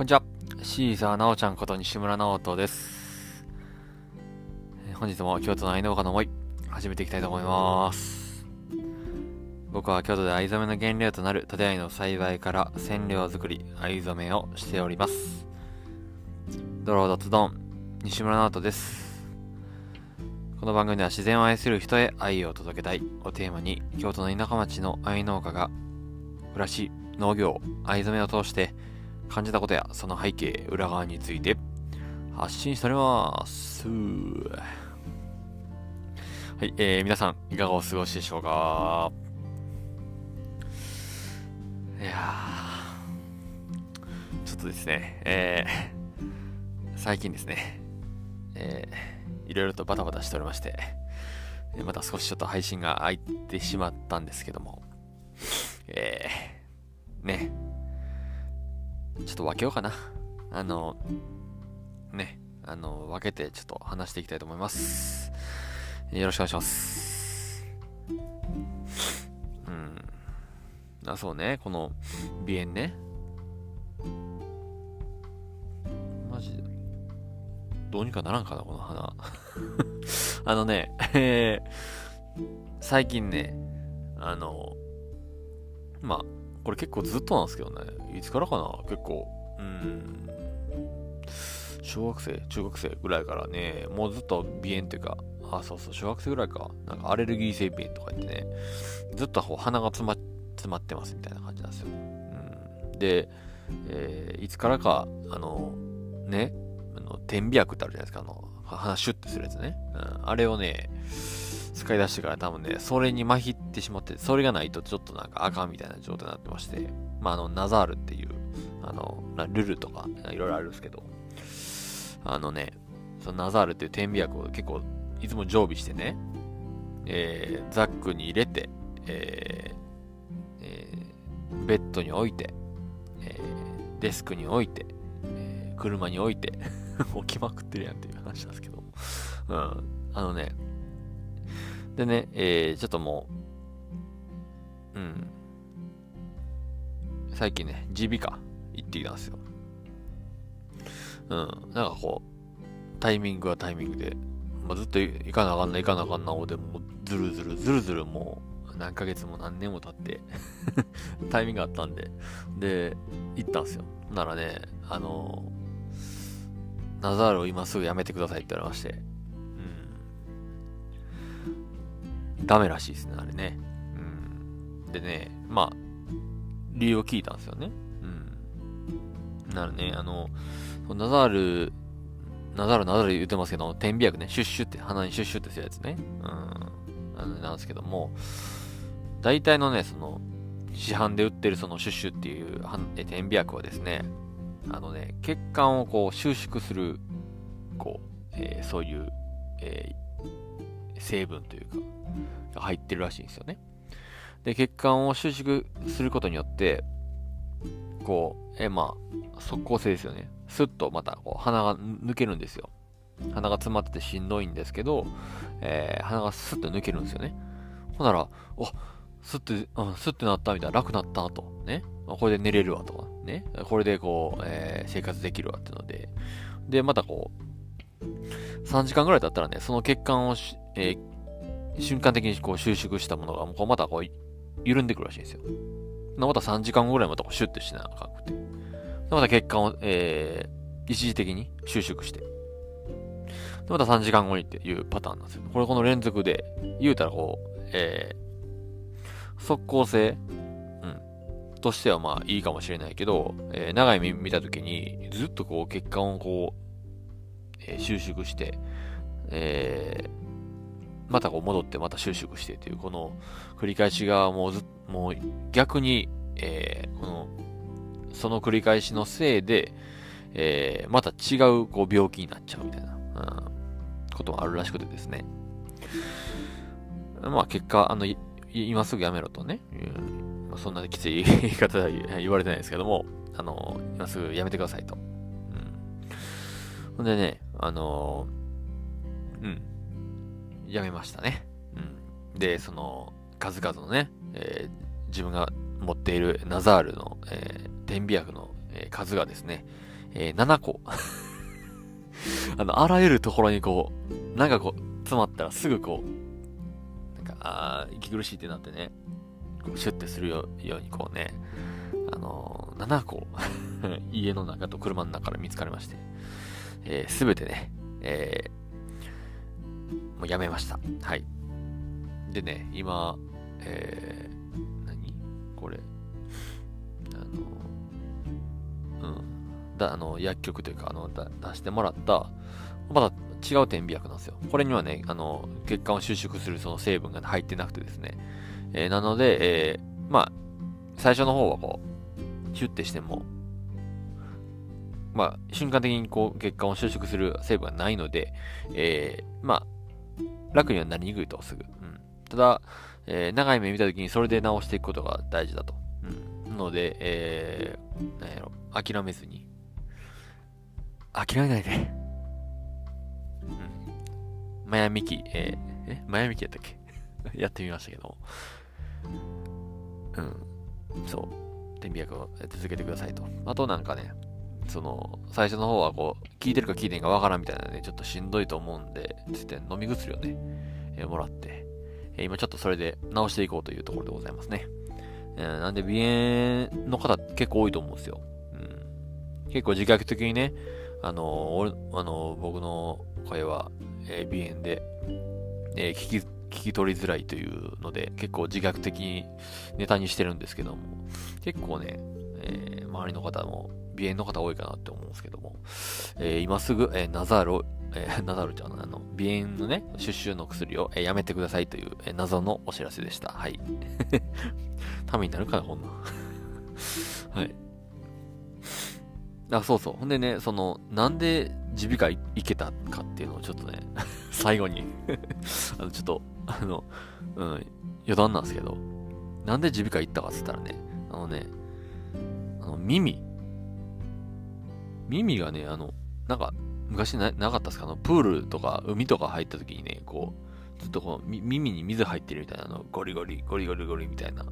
こんにちは。シーザーなおちゃんこと西村直人です。本日も京都の愛農家の思い、始めていきたいと思います。僕は京都で藍染めの原料となる種藍の栽培から染料作り、藍染めをしております。ドロードツドン、西村直人です。この番組では自然を愛する人へ愛を届けたいをテーマに、京都の田舎町の藍農家が暮らし、農業、藍染めを通して感じたことやその背景、裏側について発信しております。はい、えー、皆さんいかがお過ごしでしょうかいやちょっとですね、えー、最近ですね、えー、いろいろとバタバタしておりまして、また少しちょっと配信が空いてしまったんですけども、えー、ね、ちょっと分けようかな。あの、ね、あの、分けてちょっと話していきたいと思います。よろしくお願いします。うん。あ、そうね、この鼻炎ね。マジで。どうにかならんかな、この花。あのね、えー、最近ね、あの、まあ、これ結構ずっとなんですけどね。いつからかな結構。うん。小学生中学生ぐらいからね、もうずっと鼻炎っていうか、あ、そうそう、小学生ぐらいか。なんかアレルギー性鼻炎とか言ってね、ずっと鼻が詰ま詰まってますみたいな感じなんですよ。うん、で、えーいつからか、あの、ね、あの点鼻薬ってあるじゃないですか。あの、鼻シュッてするやつね。うん、あれをね、使い出してから多分ね、それに麻痺ってしまって、それがないとちょっとなんかあかんみたいな状態になってまして、まあ、あの、ナザールっていう、あの、ルルとか、いろいろあるんですけど、あのね、そのナザールっていう点鼻薬を結構、いつも常備してね、えーザックに入れて、えーえーベッドに置いて、えーデスクに置いて、えー車に置いて、置きまくってるやんっていう話なんですけど、うん、あのね、でね、えーちょっともう、うん。最近ね、耳鼻科行ってきたんですよ。うん。なんかこう、タイミングはタイミングで、まあ、ずっと行かなあかんな、行かなあかんな、おでもずるずる、ずるずるもう何ヶ月も何年も経って、タイミングあったんで、で、行ったんですよ。ならね、あの、ナザールを今すぐやめてくださいって言われまして、ダメらしいですね、あれね。うん。でね、まあ、理由を聞いたんですよね。うん。なるね、あの、ナザール、ナザール、ナザール言ってますけど、点鼻薬ね、シュッシュって、鼻にシュッシュってするやつね。うん。あのなんですけども、大体のね、その、市販で売ってるそのシュッシュっていう点鼻薬はですね、あのね、血管をこう収縮する、こう、えーそういう、えー成分というか、入ってるらしいんですよね。で、血管を収縮することによって、こう、えまあ、速効性ですよね。スッとまたこう鼻が抜けるんですよ。鼻が詰まっててしんどいんですけど、えー鼻がスッと抜けるんですよね。ほんなら、おスッて、うん、スッてなったみたいな、楽なったと。ね。これで寝れるわとか、ね。これでこう、えー生活できるわっていうので。で、またこう、3時間ぐらい経ったらね、その血管を、えー瞬間的にこう収縮したものが、こうまたこう、緩んでくるらしいんですよ。また3時間後ぐらいまたシュッてしなあかんくて。また血管を、えー一時的に収縮して。また3時間後にっていうパターンなんですよ。これこの連続で、言うたらこう、えー速効性、うん、としてはまあいいかもしれないけど、えー長い目見たときに、ずっとこう血管をこう、え収縮して、えーまたこう戻ってまた収縮してという、この繰り返しがもうずもう逆に、えーこの、その繰り返しのせいで、えーまた違うこう病気になっちゃうみたいな、うん、こともあるらしくてですね。まあ結果、あの、今すぐやめろとね、うん、そんなきつい言い方は言われてないですけども、あの、今すぐやめてくださいと。ほんでね、あの、うん、やめましたね。うん。で、その、数々のね、えー自分が持っているナザールの、えー点鼻薬の、えー数がですね、えー、7個。あの、あらゆるところにこう、なんかこう、詰まったらすぐこう、なんか、あ、息苦しいってなってね、シュッてするようにこうね、あのー、7個、家の中と車の中から見つかりまして、えー、すべてね、えー、もうやめました。はい。でね、今、えー、何？これ、あの、うん、だ、あの、薬局というか、あの、だ出してもらった、まだ違う点鼻薬なんですよ。これにはね、あの、血管を収縮するその成分が入ってなくてですね、えー、なので、えー、まあ、最初の方はこう、ヒュッてしても、まあ、瞬間的にこう、血管を収縮する成分がないので、えー、まあ、楽にはなりにくいと、すぐ。うん。ただ、えー、長い目見たときにそれで直していくことが大事だと。うん。ので、えー、なんやろ、諦めずに。諦めないで。うん。マヤミキ、えー、え？マヤミキやったっけ？やってみましたけどうん。そう。点鼻薬を続けてくださいと。あとなんかね、その、最初の方はこう、効いてるか効いてんかわからんみたいなね、ちょっとしんどいと思うんで、つって飲み薬をね、えー、もらって、えー、今ちょっとそれで治していこうというところでございますね。えー、なんで、鼻炎の方結構多いと思うんですよ。うん。結構自覚的にね、あの、俺、あの、僕の声は、えー、鼻炎で、え、聞き、聞き取りづらいというので、結構自覚的にネタにしてるんですけども、結構ね、えー、周りの方も鼻炎の方多いかなって思うんですけども、えー、今すぐ、えー、ナザールえー、ナザールちゃんのあの、鼻炎のね、シュッシュの薬を、えー、やめてくださいという、えー、謎のお知らせでした。はい。ためになるかな、こんな。はい。あ、そうそう。ほんでね、その、なんで耳鼻科行けたかっていうのをちょっとね、最後にあの、ちょっと、あの、うん、余談なんですけど、なんで耳鼻科行ったかって言ったらね、あのね、あの、耳、耳がね、あの、なんか、昔ななかったですか？あの、プールとか海とか入った時にね、こう、ずっとこう、耳に水入ってるみたいなあの、ゴリゴリ、ゴリゴリゴリみたいな、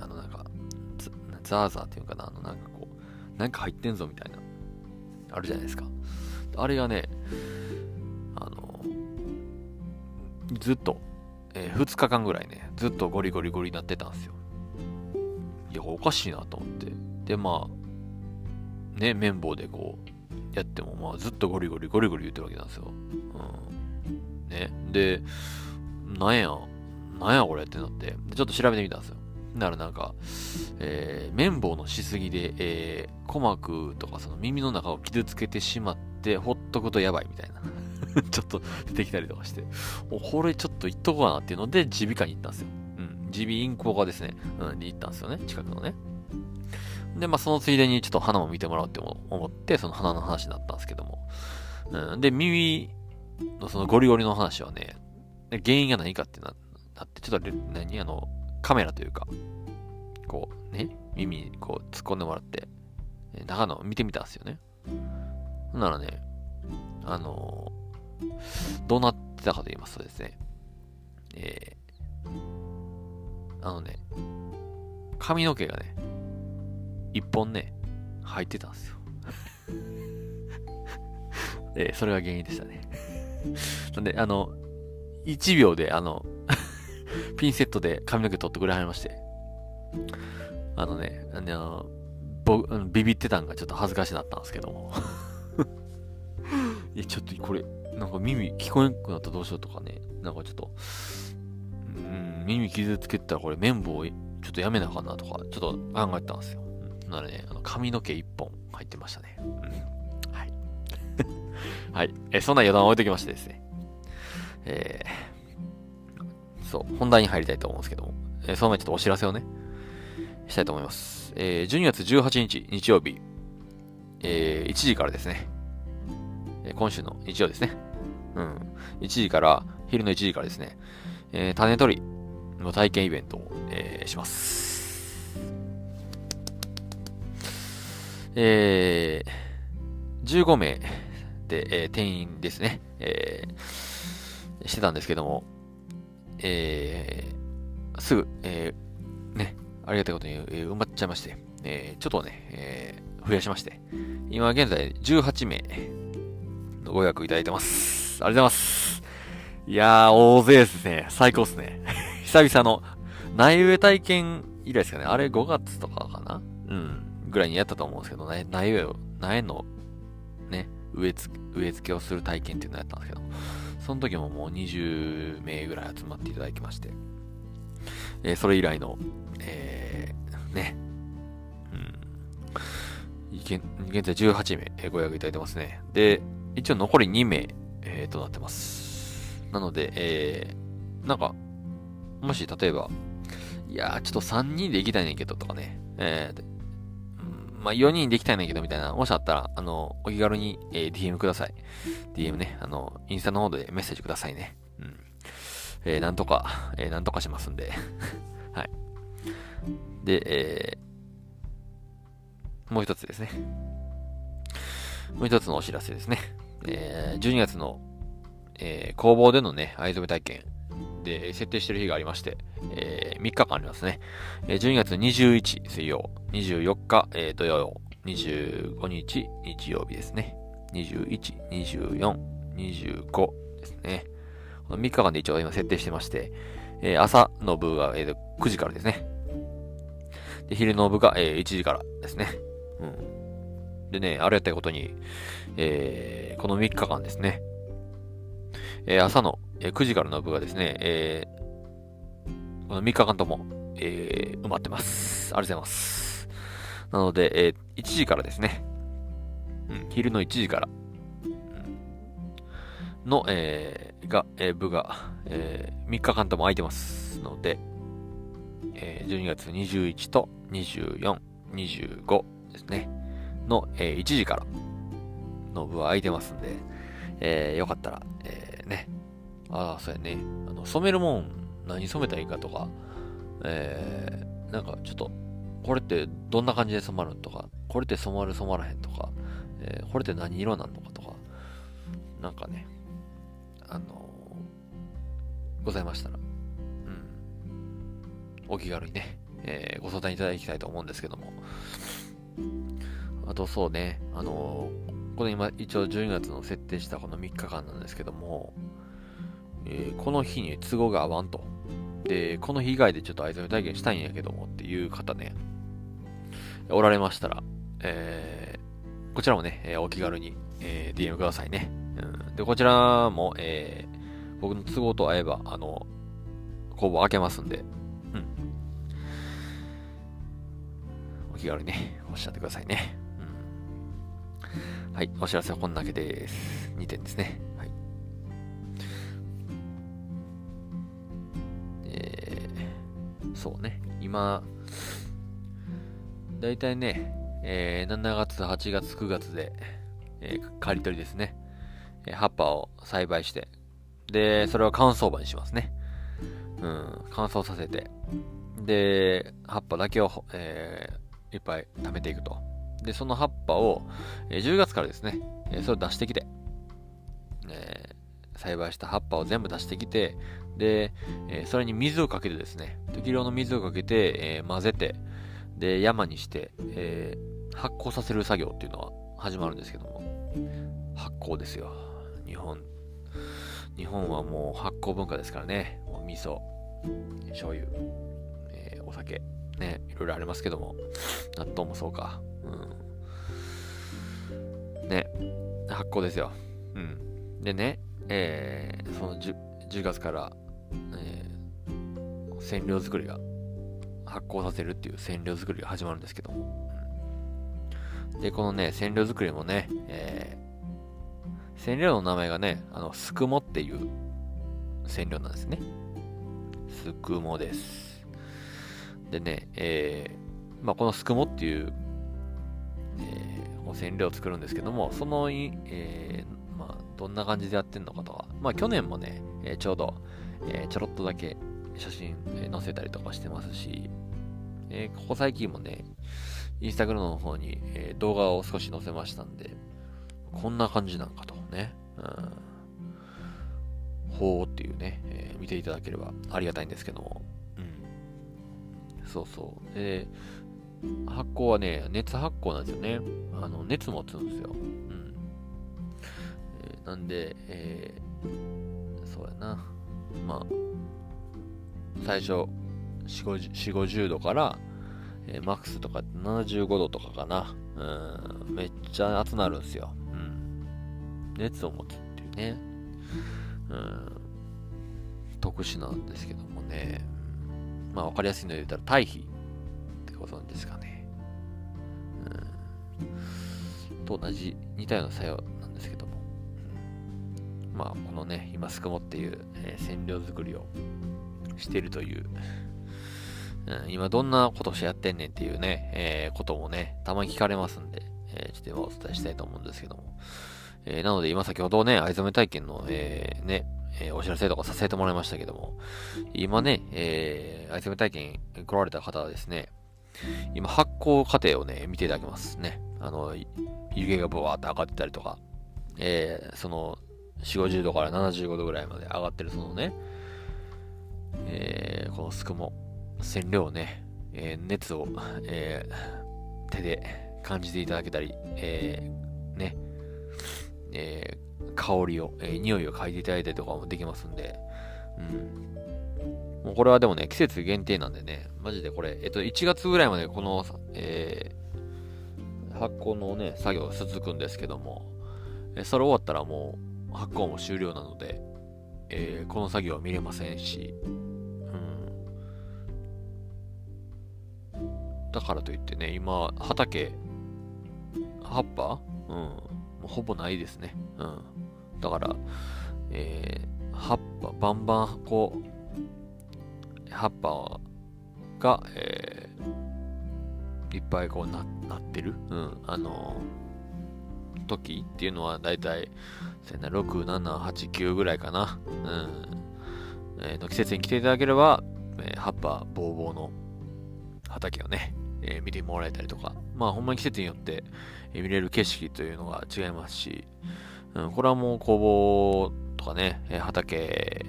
あの、なんか、ザーザーっていうかな、あの、なんかこう、なんか入ってんぞみたいな、あるじゃないですか。あれがね、あの、ずっと、えー、2日間ぐらいね、ずっとゴリゴリゴリになってたんですよ。いや、おかしいなと思って。で、まあ、ね、綿棒でこう、やっても、まあ、ずっとゴリゴリゴリゴリ言ってるわけなんですよ。うん。ね。で、なんや、なんやこれってなって、ちょっと調べてみたんですよ。ならなんか、えー、綿棒のしすぎで、えー、鼓膜とかその耳の中を傷つけてしまって、ほっとくとやばいみたいな。ちょっと出てきたりとかして、これちょっと言っとこうかなっていうので、耳鼻科に行ったんですよ。うん。耳鼻咽喉科ですね。うん、に行ったんですよね。近くのね。で、まあ、そのついでにちょっと花も見てもらおうって思って、その花の話になったんですけども。うん、で、耳のそのゴリゴリの話はね、原因が何かってなって、ちょっと何？あの、カメラというか、こうね、耳にこう突っ込んでもらって、中の見てみたんですよね。ならね、あのー、どうなってたかと言いますとですね、えー、あのね、髪の毛がね、一本ね、入ってたんですよ。えそれが原因でしたね。なんで、あの、1秒で、あの ピンセットで髪の毛取ってくれはりまして。あのね、あの、僕、ビビってたんがちょっと恥ずかしなったんですけども。いや、ちょっとこれ、なんか耳聞こえなくなったらどうしようとかね、なんかちょっと、うん、耳傷つけたらこれ綿棒ちょっとやめなあかなとか、ちょっと考えたんですよ。なので、ね、あの髪の毛一本入ってましたね。うん、はい。はい。えそんな余談を置いときましてですね。えー、そう、本題に入りたいと思うんですけども、えー、その前ちょっとお知らせをね、したいと思います。えー、12月18日日曜日、えー、1時からですね、え、今週の日曜ですね。うん。1時から、昼の1時からですね、え、種取りの体験イベントを、え、します。えー、15名で、えー、定員ですね、えー、してたんですけども、えー、すぐ、えー、ね、ありがたいことに、えー、埋まっちゃいまして、えー、ちょっとね、えー、増やしまして、今現在18名のご予約いただいてます。ありがとうございます。いやー、大勢ですね。最高っすね。久々の苗植え体験以来ですかね。あれ5月とかかな？うん。ぐらいにやったと思うんですけど、ね、苗を、苗のね、植え付け、植え付けをする体験っていうのをやったんですけど、その時ももう20名ぐらい集まっていただきまして、えー、それ以来の、えー、ね、うん、現在18名、えー、ご予約いただいてますね。で、一応残り2名、えー、となってます。なので、えー、なんか、もし例えば、いやー、ちょっと3人で行きたいねんけどとかね、えー、まあ、4人できたいねんけどみたいな、もしあったら、あの、お気軽に、えー、DM ください。DM ね、あの、インスタの方でメッセージくださいね。うん。えー、なんとか、えー、なんとかしますんで。はい。で、えー、もう一つですね。もう一つのお知らせですね。えー、12月の、えー、工房でのね、藍染め体験で設定してる日がありまして、えー、3日間ありますね。えー、12月21水曜、24日、えー、土曜、25日日曜日ですね。21、24、25ですね。この3日間で一応今設定してまして、えー、朝の部が、えー、9時からですね。で、昼の部が、えー、1時からですね。うん。でね、あれやったことに、えー、この3日間ですね。えー、朝の、えー、9時からの部がですね、えー、この3日間とも、えー、埋まってます。ありがとうございます。なので、えー、1時からですね、うん、昼の1時から、の、えー、が、えー、部が、えー、3日間とも空いてますので、えー、12月21と24、25ですね、の、えー、1時からの部は空いてますんで、えー、よかったら、えー、ね、ああ、そうやね、あの、染めるもん、何染めたらいいかとか、えー、なんかちょっと、これってどんな感じで染まるとか、これって染まる染まらへんとか、えー、これって何色なんのかとか、なんかね、あのー、ございましたら、うん、お気軽にね、えー、ご相談いただきたいと思うんですけども、あとそうね、あのー、この今、一応12月の設定したこの3日間なんですけども、えー、この日に都合が合わんと。で、この日以外でちょっと藍染め体験したいんやけどもっていう方ね、おられましたら、えー、こちらもね、えー、お気軽に、えー、DM くださいね。うん、で、こちらも、えー、僕の都合と合えば、あの、工房開けますんで、うん。お気軽にね、おっしゃってくださいね。うん。はい、お知らせはこんだけです。2点ですね。そうね、今、だいたいね、えー、7月、8月、9月で、えー、刈り取りですね、えー、葉っぱを栽培して、で、それを乾燥場にしますね。うん、乾燥させて、で、葉っぱだけを、えー、いっぱい貯めていくと。で、その葉っぱを、えー、10月からですね、えー、それを出してきて、えー、栽培した葉っぱを全部出してきて、で、えー、それに水をかけてですね、適量の水をかけて、えー、混ぜて、で、山にして、えー、発酵させる作業っていうのは始まるんですけども、発酵ですよ。日本。日本はもう発酵文化ですからね。もう味噌、醤油、えー、お酒、ね、いろいろありますけども、納豆もそうか。うん。ね、発酵ですよ。うん。でね、えー、その 10, 10月からえー、染料作りが、発酵させるっていう染料作りが始まるんですけども。で、このね、染料作りもね、えー、染料の名前がね、あの、すくもっていう染料なんですね。すくもです。でね、えー、まあ、このすくもっていう、えー、染料を作るんですけども、その、えー、まあ、どんな感じでやってんのかとか、まあ、去年もね、えー、ちょうど、えー、ちょろっとだけ写真、え載せたりとかしてますし、えここ最近もね、インスタグラムの方に、え動画を少し載せましたんで、こんな感じなんかとね、うん、ほーっていうね、えー、見ていただければありがたいんですけども、うん。そうそう。で、発酵はね、熱発酵なんですよね。あの、熱持つんですよ。うん。えー、なんで、えー、そうやな。まあ、最初、4、50, 度から、えー、マックスとか75度とかかな。うん、めっちゃ熱なるんですよ。うん。熱を持つっていうね。うん。特殊なんですけどもね。まあ、わかりやすいので言ったら、対比ってご存知ですかね。うん。と同じ、似たような作用なんですけども。まあ、このね、今、すくもっていう、えー、染料作りをしてるという、うん、今どんなことしてやってんねんっていうね、えー、こともね、たまに聞かれますんで、えー、ちょっと今お伝えしたいと思うんですけども。えー、なので今先ほどね、藍染め体験の、えー、ね、えー、お知らせとかさせてもらいましたけども、今ね、えー、藍染め体験来られた方はですね、今発酵過程をね、見ていただけますね。あの、湯気がブワーって上がってたりとか、えー、その、4、50度から75度ぐらいまで上がってるそのね、えー、このすくも、染料をね、えー、熱を、えー、手で感じていただけたり、えー、ね、えー、香りを、えー、匂いを嗅いでいただいたりとかもできますんで、うん。もうこれはでもね、季節限定なんでね、マジでこれ、えっと、1月ぐらいまでこの、えー、発酵のね、作業が続くんですけども、えそれ終わったらもう発酵も終了なので、えー、この作業は見れませんし、うん。だからといってね、今、畑、葉っぱ？うん。ほぼないですね。うん。だから、えー、葉っぱ、バンバン、こう、葉っぱが、えー、いっぱいこうななってる、うん、あのー、時っていうのはだいたい6、7、8、9ぐらいかな。うん。えー、の季節に来ていただければ、えー、葉っぱぼうぼうの畑をね、えー、見てもらえたりとか、まあほんまに季節によって、えー、見れる景色というのが違いますし、うん、これはもう工房とかね、えー、畑、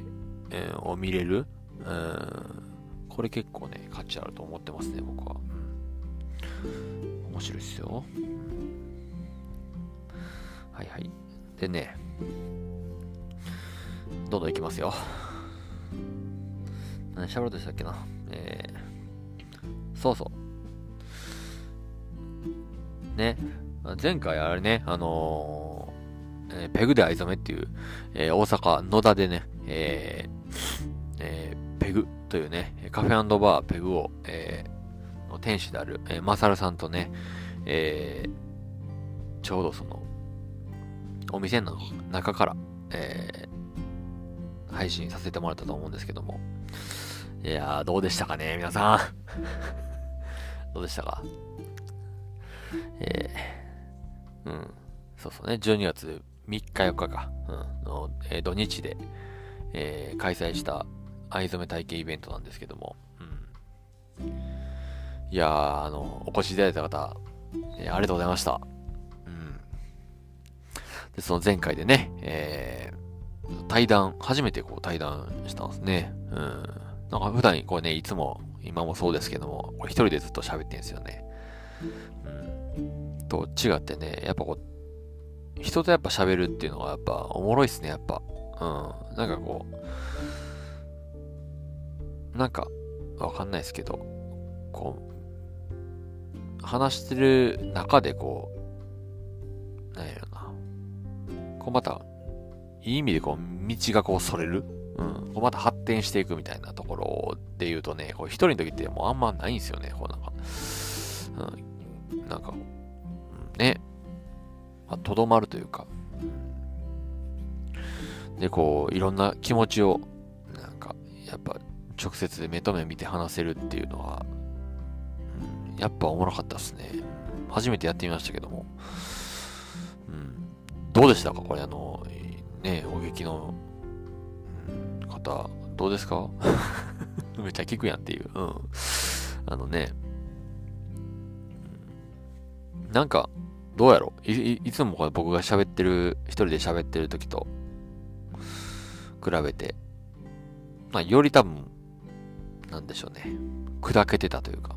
えー、を見れる、うん、これ結構ね、価値あると思ってますね、僕は。面白いですよ。はいはい。でね、どんどんいきますよ。何喋ろうとしたっけな。えー、そうそう。ね。前回あれね、あのー、えー、ペグで藍染めっていう、えー、大阪野田でね、えーえー、ペグというね、カフェバーペグを、えー、の店主である、えー、マサルさんとね、えー、ちょうどその、お店の中から、えー、配信させてもらったと思うんですけども。いやー、どうでしたかね、皆さん。どうでしたか？えー、うん、そうそうね、12月3日4日か、うん、の、えー、土日で、えー、開催した藍染め体験イベントなんですけども、うん、いやー、あの、お越しいただいた方、えー、ありがとうございました。で、その前回でね、えー、対談、初めてこう対談したんですね。うん。なんか普段こうね、いつも、今もそうですけども、これ一人でずっと喋ってんですよね。うんと違ってね、やっぱこう、人とやっぱ喋るっていうのはやっぱおもろいっすね、やっぱ。うん。なんかこう、なんか、わかんないですけど、こう、話してる中でこう、なんや。こうまた、いい意味でこう、道がこう、それる。うん。こうまた発展していくみたいなところで言うとね、こう一人の時ってもうあんまないんですよね、こうなんか。うん。なんか、ね、まと、ど、まるというか、で、こう、いろんな気持ちを、なんか、やっぱ、直接で目と目見て話せるっていうのは、うん、やっぱおもろかったっすね。初めてやってみましたけども。どうでしたか？これ、あの、ね、お劇の、方、どうですか？めっちゃ聞くやんっていう。うん。あのね、なんか、どうやろ？いいつも僕が喋ってる、一人で喋ってる時と比べて、まあ、より多分、なんでしょうね。砕けてたというか、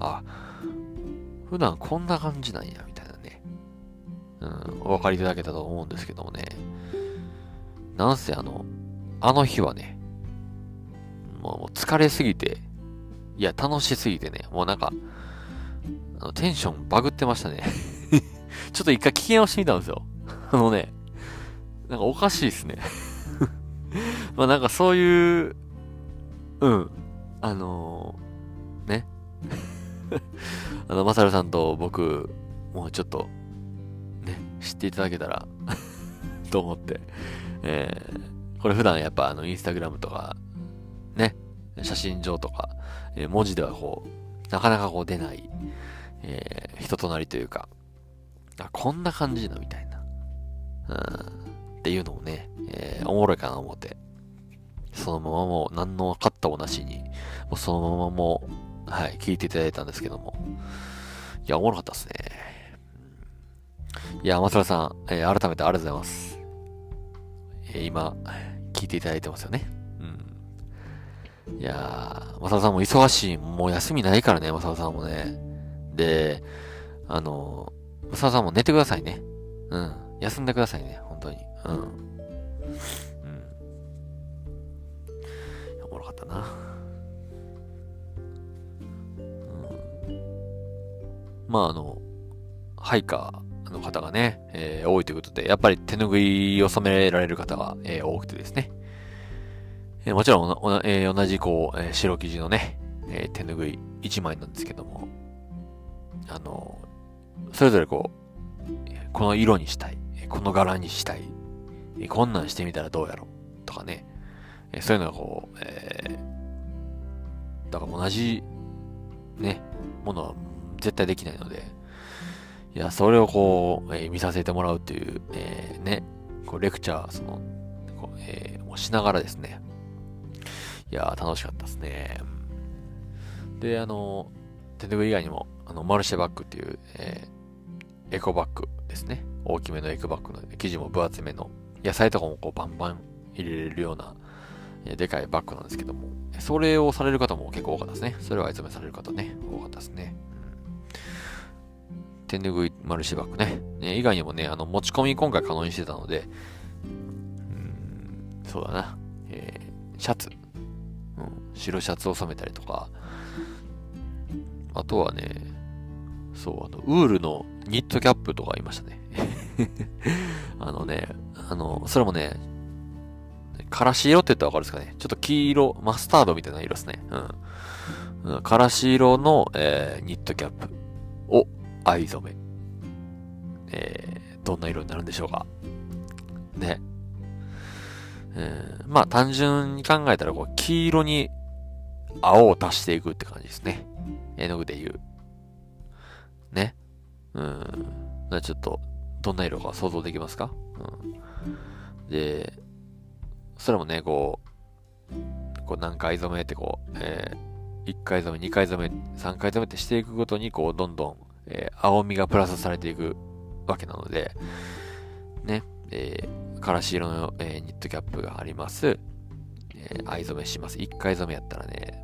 あ、普段こんな感じなんや、みたいな。うん、お分かりいただけたと思うんですけどもね。なんせあの、あの日はね、もう疲れすぎて、いや、楽しすぎてね、もうなんか、あのテンションバグってましたね ちょっと一回聞き直してみたんですよ。あのね、なんかおかしいっすね まあなんかそういう、うん、あのー、ね。あの、まさるさんと僕、もうちょっと、知っていただけたら と思って、えー、これ普段やっぱあの、インスタグラムとか、ね、写真上とか、えー、文字ではこう、なかなかこう出ない、えー、人となりというか、あ、こんな感じな、みたいな。うん、っていうのをね、えー、おもろいかな思って、そのままもう何のカッタもなしに、もうそのままもう、はい、聞いていただいたんですけども。いや、おもろかったっすね。いや、松原さん、えー、改めてありがとうございます。えー、今、聞いていただいてますよね。うん。いやー、松原さんも忙しい。もう休みないからね、松原さんもね。で、あの、松原さんも寝てくださいね。うん。休んでくださいね、本当に。うん。うん。やばかったな。うん、まあ、あの、ハイカの方がね、えー、多いということで、やっぱり手拭いを染められる方が、えー、多くてですね。えー、もちろんえ、同じこう、え、白生地のね、えー、手拭い1枚なんですけども、あの、それぞれこう、この色にしたい、この柄にしたい、こんなんしてみたらどうやろうとかね、えそういうのがこう、え、だから同じ、ね、ものは絶対できないので、いや、それをこう、えー、見させてもらうっていう、えー、ね、こうレクチャー、その、こうえー、もしながらですね、いや楽しかったですね。で、あの、手拭い以外にも、あの、マルシェバッグっていう、えー、エコバッグですね。大きめのエコバッグの生地も分厚めの、野菜とかもこうバンバン入れれるような、えでかいバッグなんですけども、それをされる方も結構多かったですね。それを藍染めされる方ね、多かったですね。うん、手拭いマルシバッグね。ね以外にもね、あの、持ち込み今回可能にしてたので、うん、そうだな、えー、シャツ、うん、白シャツを染めたりとか、あとはね、そう、あの、ウールのニットキャップとかありましたね。あのね、あの、それもね、からし色って言ったらわかるですかね。ちょっと黄色、マスタードみたいな色ですね。うん。うん、からし色の、えー、ニットキャップを藍染め。えー、どんな色になるんでしょうか。ね。えー、まあ単純に考えたら、こう、黄色に青を足していくって感じですね。絵の具で言う。ね。うん。ちょっと、どんな色か想像できますか？うん。で、それもね、こう、こう何回染めってこう、えー、1回染め、2回染め、3回染めってしていくごとに、こう、どんどん、えー、青みがプラスされていくわけなので、ね、えー、からし色の、えー、ニットキャップがあります。えー、藍染めします。1回染めやったらね、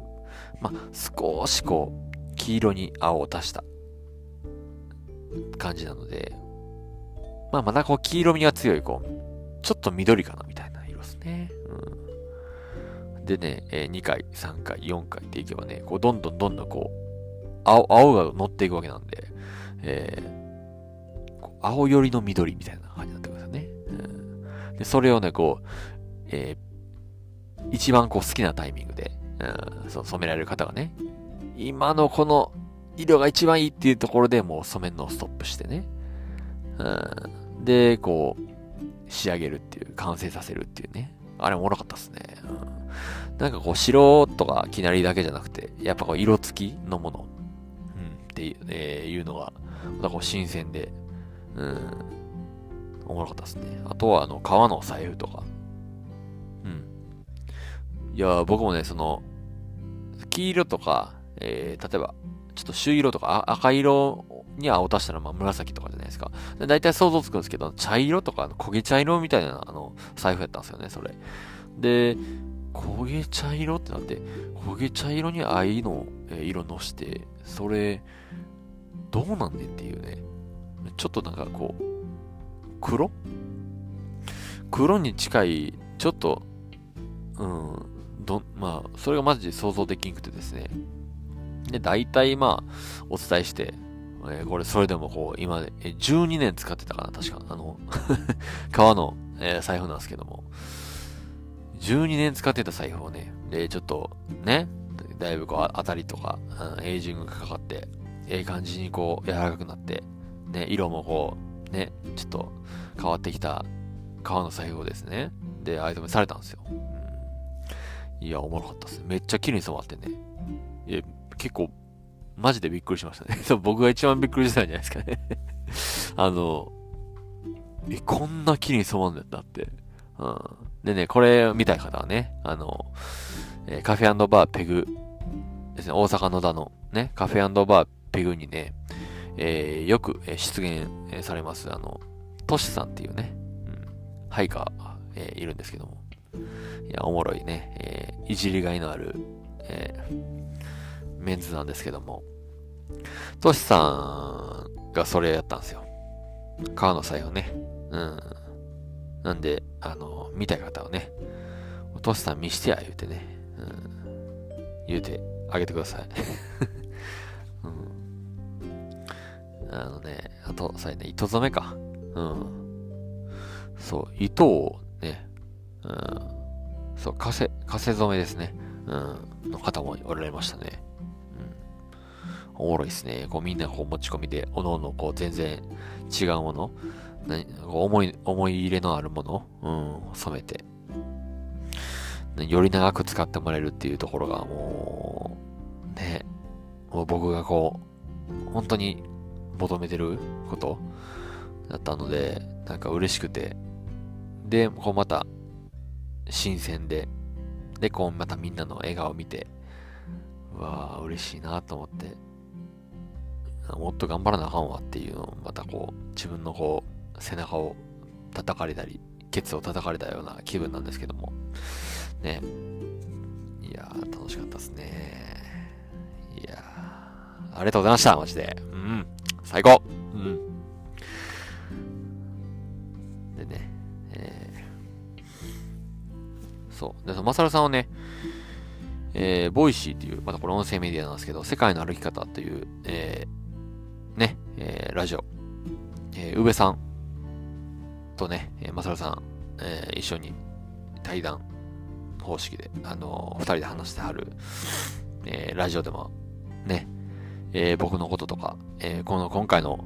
ま、少しこう、黄色に青を足した感じなので、まあ、まだこう、黄色みが強い、こう、ちょっと緑かな、みたいな色です。ね。うん。でね、えー、2回、3回、4回っていけばね、こう、どんどんどんどんこう、青、青が乗っていくわけなんで、えー、青寄りの緑みたいな感じになってくるんですよね。うん、で、それをね、こう、えー、一番こう好きなタイミングで、うん、そ染められる方がね、今のこの色が一番いいっていうところでもう染めるのをストップしてね。うん、で、こう、仕上げるっていう、完成させるっていうね。あれおもろかったっすね。うん、なんかこう、白とかきなりだけじゃなくて、やっぱこう、色付きのもの、っていう,、え、いうのが、なんか新鮮で、うん、おもろかったですね。あとは、あの、革の財布とか。うん。いや、僕もね、その、黄色とか、えー、例えば、ちょっと朱色とか赤色に青足したらまあ紫とかじゃないですか。だいたい想像つくんですけど、茶色とか焦げ茶色みたいなあの財布やったんですよね、それ。で、焦げ茶色ってなって、焦げ茶色に藍の、色のして、それ、どうなんねんっていうね。ちょっとなんかこう、黒？黒に近い、ちょっと、うん、ど、まあ、それがマジで想像できんくてですね。で、大体まあ、お伝えして、え、これそれでもこう、今、え、12年使ってたかな、確か。あの 革の、え、財布なんですけども。12年使ってた財布をね、で、ちょっと、ね、だいぶこう、当たりとか、うん、エイジングがかかって、ええ感じにこう、柔らかくなって、ね、色もこう、ね、ちょっと変わってきた革の財布をですね、で、アイテムされたんですよ。うん、いや、おもろかったっす。めっちゃ綺麗に染まってね。いや、結構、マジでびっくりしましたね。そう僕が一番びっくりしたんじゃないですかね あの、え、こんな綺麗に染まるんだったって。うん。でね、これ見たい方はね、あの、えー、カフェバーペグですね、大阪野田のね、カフェバーペグにね、えー、よく出現されます、あの、トシさんっていうね、うん、ハイカー、えー、いるんですけども、いや、おもろいね、えー、いじりがいのある、えー、メンズなんですけども、トシさんがそれやったんですよ。川の財布ね。うん。なんで、あの、見たい方はね、お父さん見してや、言うてね、うん、言うてあげてください。うん、あのね、あと、さね、糸染めか。うん。そう、糸をね、うん、そう、風、風染めですね。うん、の方もおられましたね。うん。おもろいですね。こうみんなこう持ち込みで、おのおのこう全然違うもの、思い、思い入れのあるもの、うん、染めて、より長く使ってもらえるっていうところがもう、ね、もう僕がこう、本当に求めてることだったので、なんか嬉しくて、で、こうまた、新鮮で、で、こうまたみんなの笑顔を見て、うわあ嬉しいなと思って、もっと頑張らなあかんわっていうのを、またこう、自分のこう、背中を叩かれたり、ケツを叩かれたような気分なんですけども、ね。いやー、楽しかったですね。いやー、ありがとうございました、マジで。うん、最高うん。でね、えー、そう。で、その、マサルさんはね、えー、ボイシーっていう、またこれ音声メディアなんですけど、世界の歩き方っていう、えー、ね、えー、ラジオ、えー、宇部さんとね、えー、マサルさん、えー、一緒に対談方式で、あのー、二人で話してはる、えー、ラジオでも、ね、えー、僕のこととか、えー、この今回の、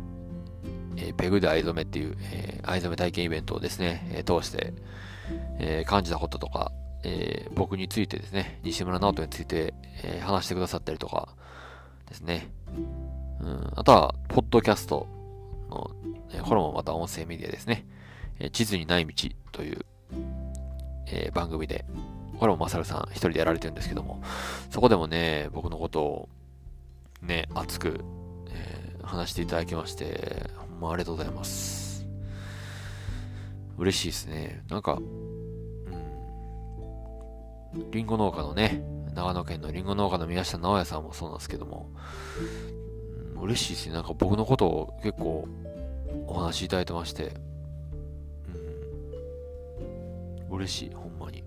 えー、ペグで藍染めっていう、えー、藍染め体験イベントをですね、えー、通して、えー、感じたこととか、えー、僕についてですね、西村直人について、えー、話してくださったりとかですね。うん、あとは、ポッドキャストの、えー、これもまた音声メディアですね。えー、地図にない道という、えー、番組で、これもマサルさん一人でやられてるんですけども、そこでもね、僕のことをね、熱く、えー、話していただきまして、ほんまありがとうございます。嬉しいですね。なんか、うん、リンゴ農家のね、長野県のリンゴ農家の宮下直也さんもそうなんですけども、うん、嬉しいですね。なんか僕のことを結構お話しいただいてまして、うん、嬉しい、ほんまに。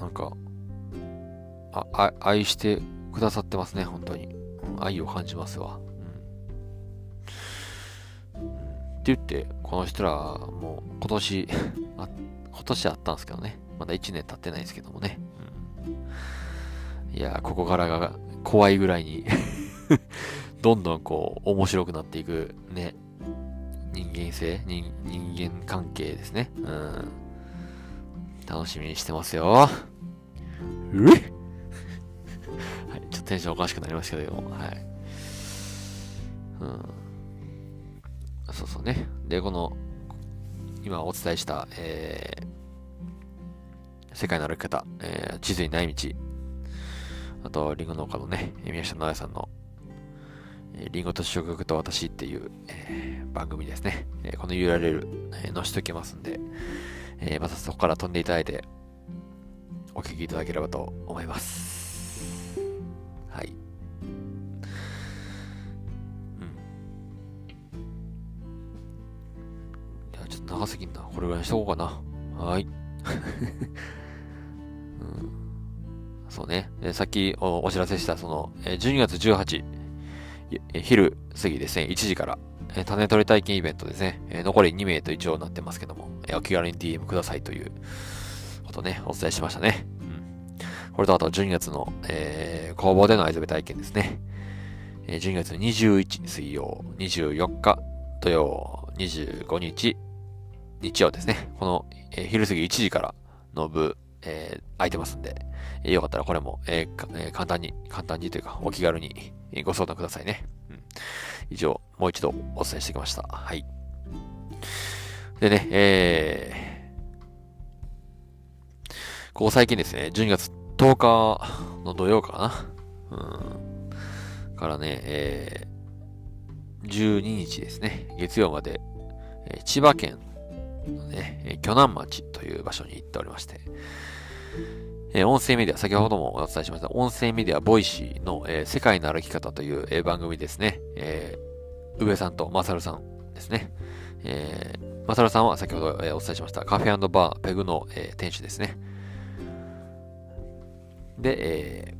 なんか、あ、愛してくださってますね、本当に。愛を感じますわ。うん。って言って、この人ら、もう今年 あ、今年あったんですけどね。まだ1年経ってないですけどもね。うん、いや、ここからが怖いぐらいに どんどんこう、面白くなっていく、ね、人間性、人間関係ですね。うん。楽しみにしてますよ。う はい、ちょっとテンションおかしくなりましたけども、はい。うん。そうそうね。で、この、今お伝えした、えー、世界の歩き方、えー、地図にない道、あと、リンゴ農家のね、宮下直也さんの、えー、リンゴと食欲と私っていう、えー、番組ですね。えー、この URL、えー、載せておきますんで、えー、またそこから飛んでいただいて、お聞きいただければと思います。はい。うん。じゃあちょっと長すぎんな。これぐらいにしとこうかな。はい。うん、そうね。さっきお知らせした、その、12月18、昼過ぎですね、1時から、種取り体験イベントですね、残り2名と一応なってますけども、お気軽に DM くださいということね、お伝えしましたね。うん。これとあと12月の、えー、工房での藍染め体験ですね。えー、12月21水曜、24日土曜、25日日曜ですね。この、えー、昼過ぎ1時からの部、えー、空いてますんで、えー、よかったらこれも、えーえー、簡単に、簡単にというか、お気軽にご相談くださいね。うん。以上、もう一度お伝えしてきました。はい。でね、えー、ここ最近ですね、12月10日の土曜かな。うん。からね、えー、12日ですね、月曜まで、えー、千葉県のね、鋸南町という場所に行っておりまして、えー、音声メディア、先ほどもお伝えしました、音声メディア、ボイシーの、えー、世界の歩き方という、えー、番組ですね。えー、宇部さんとマサルさんですね。えー、マサルさんは先ほど、えー、お伝えしました、カフェバーペグの、えー、店主ですね。で、え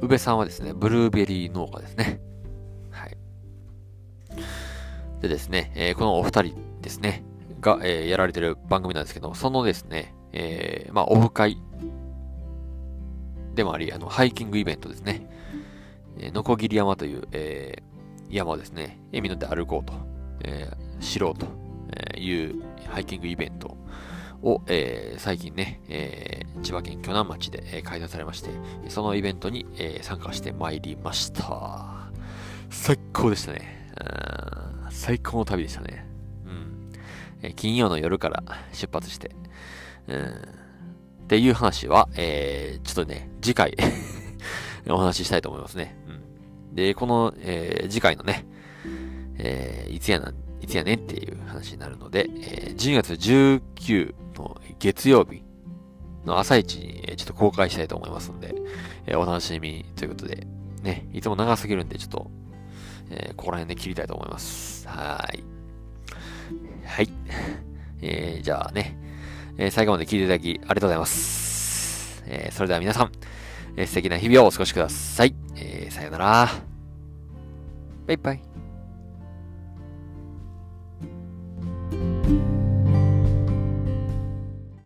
ー、宇部さんはですね、ブルーベリー農家ですね。はい。でですね、えー、このお二人ですね、が、えー、やられてる番組なんですけど、そのですね、えー、まあ、オフ会でもあり、あの、ハイキングイベントですね。えー、ノコギリ山という、えー、山をですね、えみので歩こうと、えー、知ろうというハイキングイベントを、えー、最近ね、えー、千葉県鋸南町で、えー、開催されまして、そのイベントに、えー、参加してまいりました。最高でしたね。最高の旅でしたね。うんえ金曜の夜から出発して、うん、っていう話は、えー、ちょっとね、次回 お話ししたいと思いますね。うん、で、この、えー、次回のね、えー、いつやな、いつやねっていう話になるので、えー、12月19の月曜日の朝一に、ちょっと公開したいと思いますんで、えー、お楽しみということで、ね、いつも長すぎるんで、ちょっと、えー、ここら辺で切りたいと思います。はい。はい。えー、じゃあね、えー、最後まで聞いていただきありがとうございます。えー、それでは皆さん、えー、素敵な日々をお過ごしください。えー、さよなら。バイバイ。